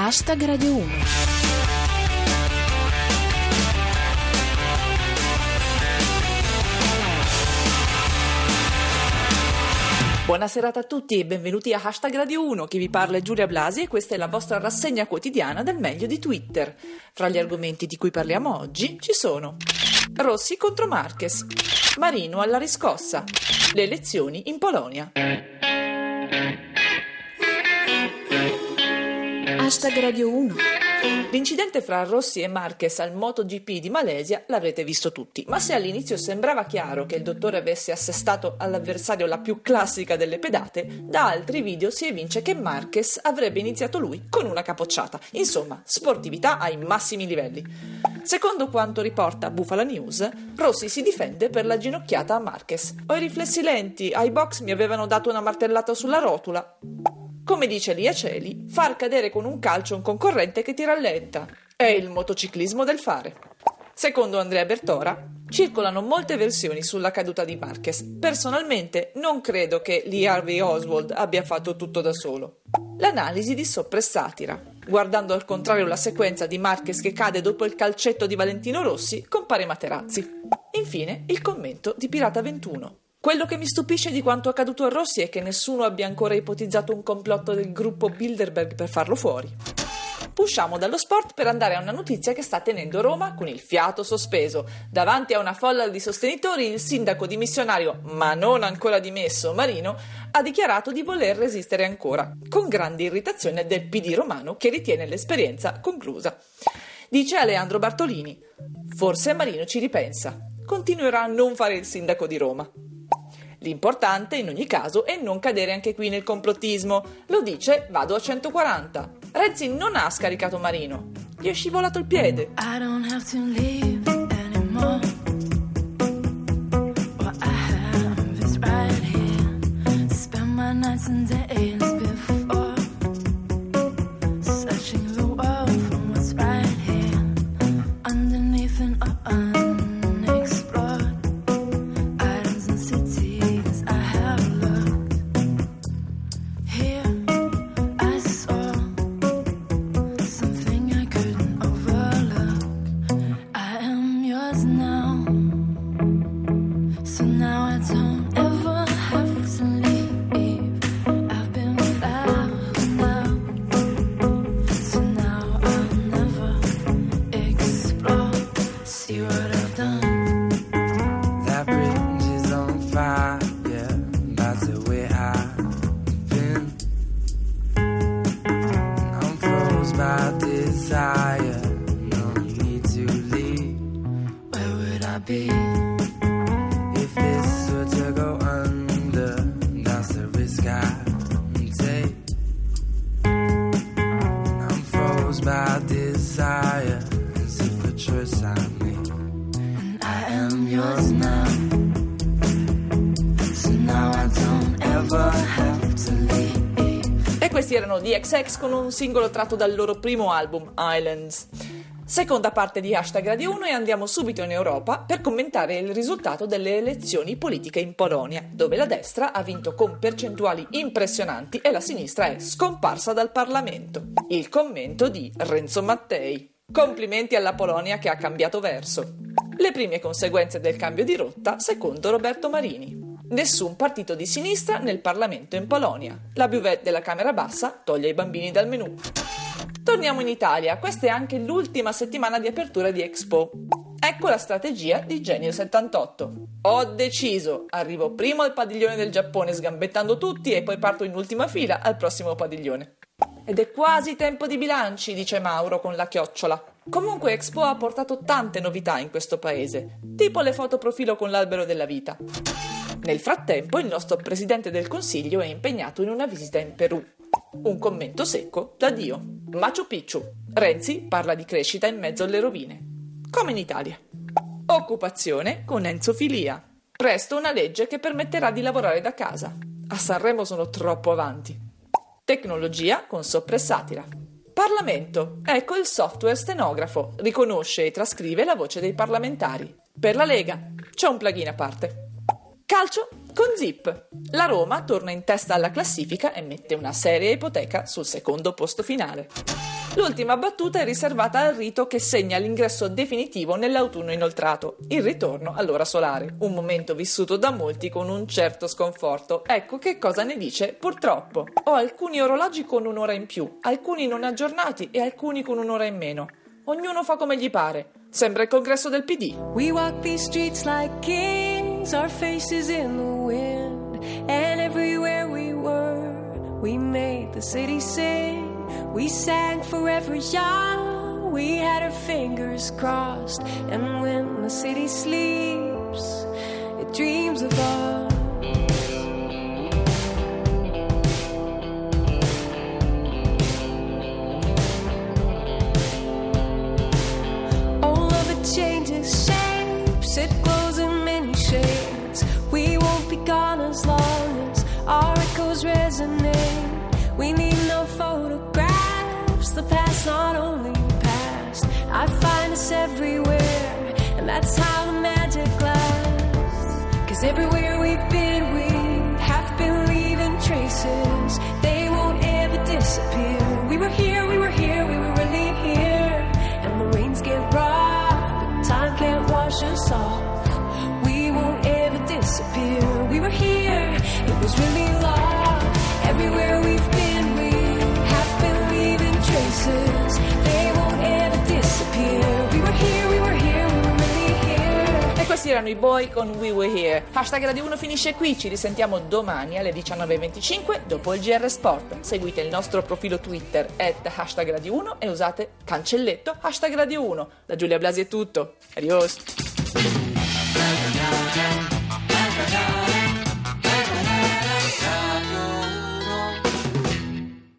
Hashtag Radio 1. Buonasera a tutti e benvenuti a Hashtag Radio 1, chi vi parla è Giulia Blasi e questa è la vostra rassegna quotidiana del meglio di Twitter. Fra gli argomenti di cui parliamo oggi ci sono Rossi contro Marquez, Marino alla riscossa, le elezioni in Polonia. Hashtag Radio 1. L'incidente fra Rossi e Marquez al MotoGP di Malesia l'avrete visto tutti, ma se all'inizio sembrava chiaro che il dottore avesse assestato all'avversario la più classica delle pedate, da altri video si evince che Marquez avrebbe iniziato lui con una capocciata. Insomma, sportività ai massimi livelli. Secondo quanto riporta Bufala News, Rossi si difende per la ginocchiata a Marquez. Ho i riflessi lenti, ai box mi avevano dato una martellata sulla rotula. Come dice Lia Celi, far cadere con un calcio un concorrente che ti rallenta. È il motociclismo del fare. Secondo Andrea Bertora, circolano molte versioni sulla caduta di Marquez. Personalmente non credo che Lee Harvey Oswald abbia fatto tutto da solo. L'analisi di Soppressatira. Guardando al contrario la sequenza di Marquez che cade dopo il calcetto di Valentino Rossi, compare Materazzi. Infine, il commento di Pirata 21. Quello che mi stupisce di quanto accaduto a Rossi è che nessuno abbia ancora ipotizzato un complotto del gruppo Bilderberg per farlo fuori. Usciamo dallo sport per andare a una notizia che sta tenendo Roma con il fiato sospeso. Davanti a una folla di sostenitori, il sindaco dimissionario, ma non ancora dimesso, Marino, ha dichiarato di voler resistere ancora, con grande irritazione del PD romano che ritiene l'esperienza conclusa. Dice Aleandro Bartolini: Forse Marino ci ripensa. Continuerà a non fare il sindaco di Roma. L'importante, in ogni caso, è non cadere anche qui nel complottismo. Lo dice Vado a 140. Renzi non ha scaricato Marino. Gli è scivolato il piede. I don't have to leave be? If this were to go under, that's the risk I take. I'm froze by desire, as if a choice I made. And I am yours now. Questi erano The con un singolo tratto dal loro primo album, Islands. Seconda parte di Hashtag Radio 1 e andiamo subito in Europa per commentare il risultato delle elezioni politiche in Polonia, dove la destra ha vinto con percentuali impressionanti e la sinistra è scomparsa dal Parlamento. Il commento di Renzo Mattei. Complimenti alla Polonia che ha cambiato verso. Le prime conseguenze del cambio di rotta, secondo Roberto Marini. Nessun partito di sinistra nel Parlamento in Polonia. La buvette della Camera Bassa toglie i bambini dal menù. Torniamo in Italia, questa è anche l'ultima settimana di apertura di Expo. Ecco la strategia di Genio 78. Ho deciso, arrivo primo al padiglione del Giappone sgambettando tutti e poi parto in ultima fila al prossimo padiglione. Ed è quasi tempo di bilanci, dice Mauro con la chiocciola. Comunque Expo ha portato tante novità in questo paese, tipo le foto profilo con l'albero della vita. Nel frattempo il nostro presidente del Consiglio è impegnato in una visita in Perù. Un commento secco da Dio. Machu Picchu. Renzi parla di crescita in mezzo alle rovine. Come in Italia. Occupazione con Enzo Filia. Presto una legge che permetterà di lavorare da casa. A Sanremo sono troppo avanti. Tecnologia con soppressatira. Parlamento. Ecco il software stenografo. Riconosce e trascrive la voce dei parlamentari. Per la Lega c'è un plugin a parte. Calcio con Zip. La Roma torna in testa alla classifica e mette una seria ipoteca sul secondo posto finale. L'ultima battuta è riservata al rito che segna l'ingresso definitivo nell'autunno inoltrato, il ritorno all'ora solare, un momento vissuto da molti con un certo sconforto. Ecco che cosa ne dice purtroppo. Ho alcuni orologi con un'ora in più, alcuni non aggiornati e alcuni con un'ora in meno. Ognuno fa come gli pare. Sembra il congresso del PD. We walk these streets like kings, our faces in the. And everywhere we were, we made the city sing. We sang for every young, we had our fingers crossed. And when the city sleeps, it dreams of us. All of the changes same, it not only past. I find us everywhere, and that's how the magic lasts. Cause everywhere we've been, we have been leaving traces. They won't ever disappear. We were here, we were here, we were really here. And the rains get rough, but time can't wash us off. Erano i boy con We Were Here. Hashtag Radio 1 finisce qui, ci risentiamo domani alle 19.25 dopo il GR Sport. Seguite il nostro profilo Twitter at hashtag Radio 1 e usate cancelletto hashtag Radio 1. Da Giulia Blasi è tutto. Adios.